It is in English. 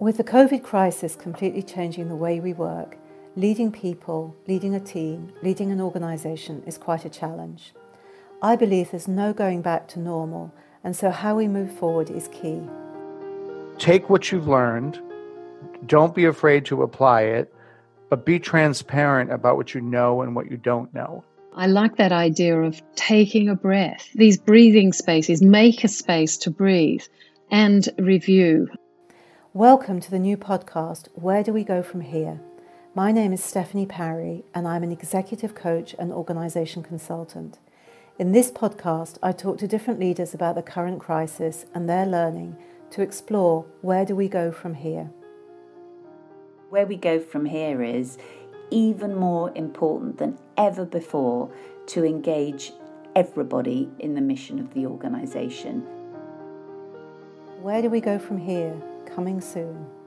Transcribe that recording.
With the COVID crisis completely changing the way we work, leading people, leading a team, leading an organisation is quite a challenge. I believe there's no going back to normal, and so how we move forward is key. Take what you've learned, don't be afraid to apply it, but be transparent about what you know and what you don't know. I like that idea of taking a breath. These breathing spaces make a space to breathe and review. Welcome to the new podcast, Where Do We Go From Here? My name is Stephanie Parry, and I'm an executive coach and organisation consultant. In this podcast, I talk to different leaders about the current crisis and their learning to explore where do we go from here. Where we go from here is even more important than ever before to engage everybody in the mission of the organisation. Where do we go from here? Coming soon.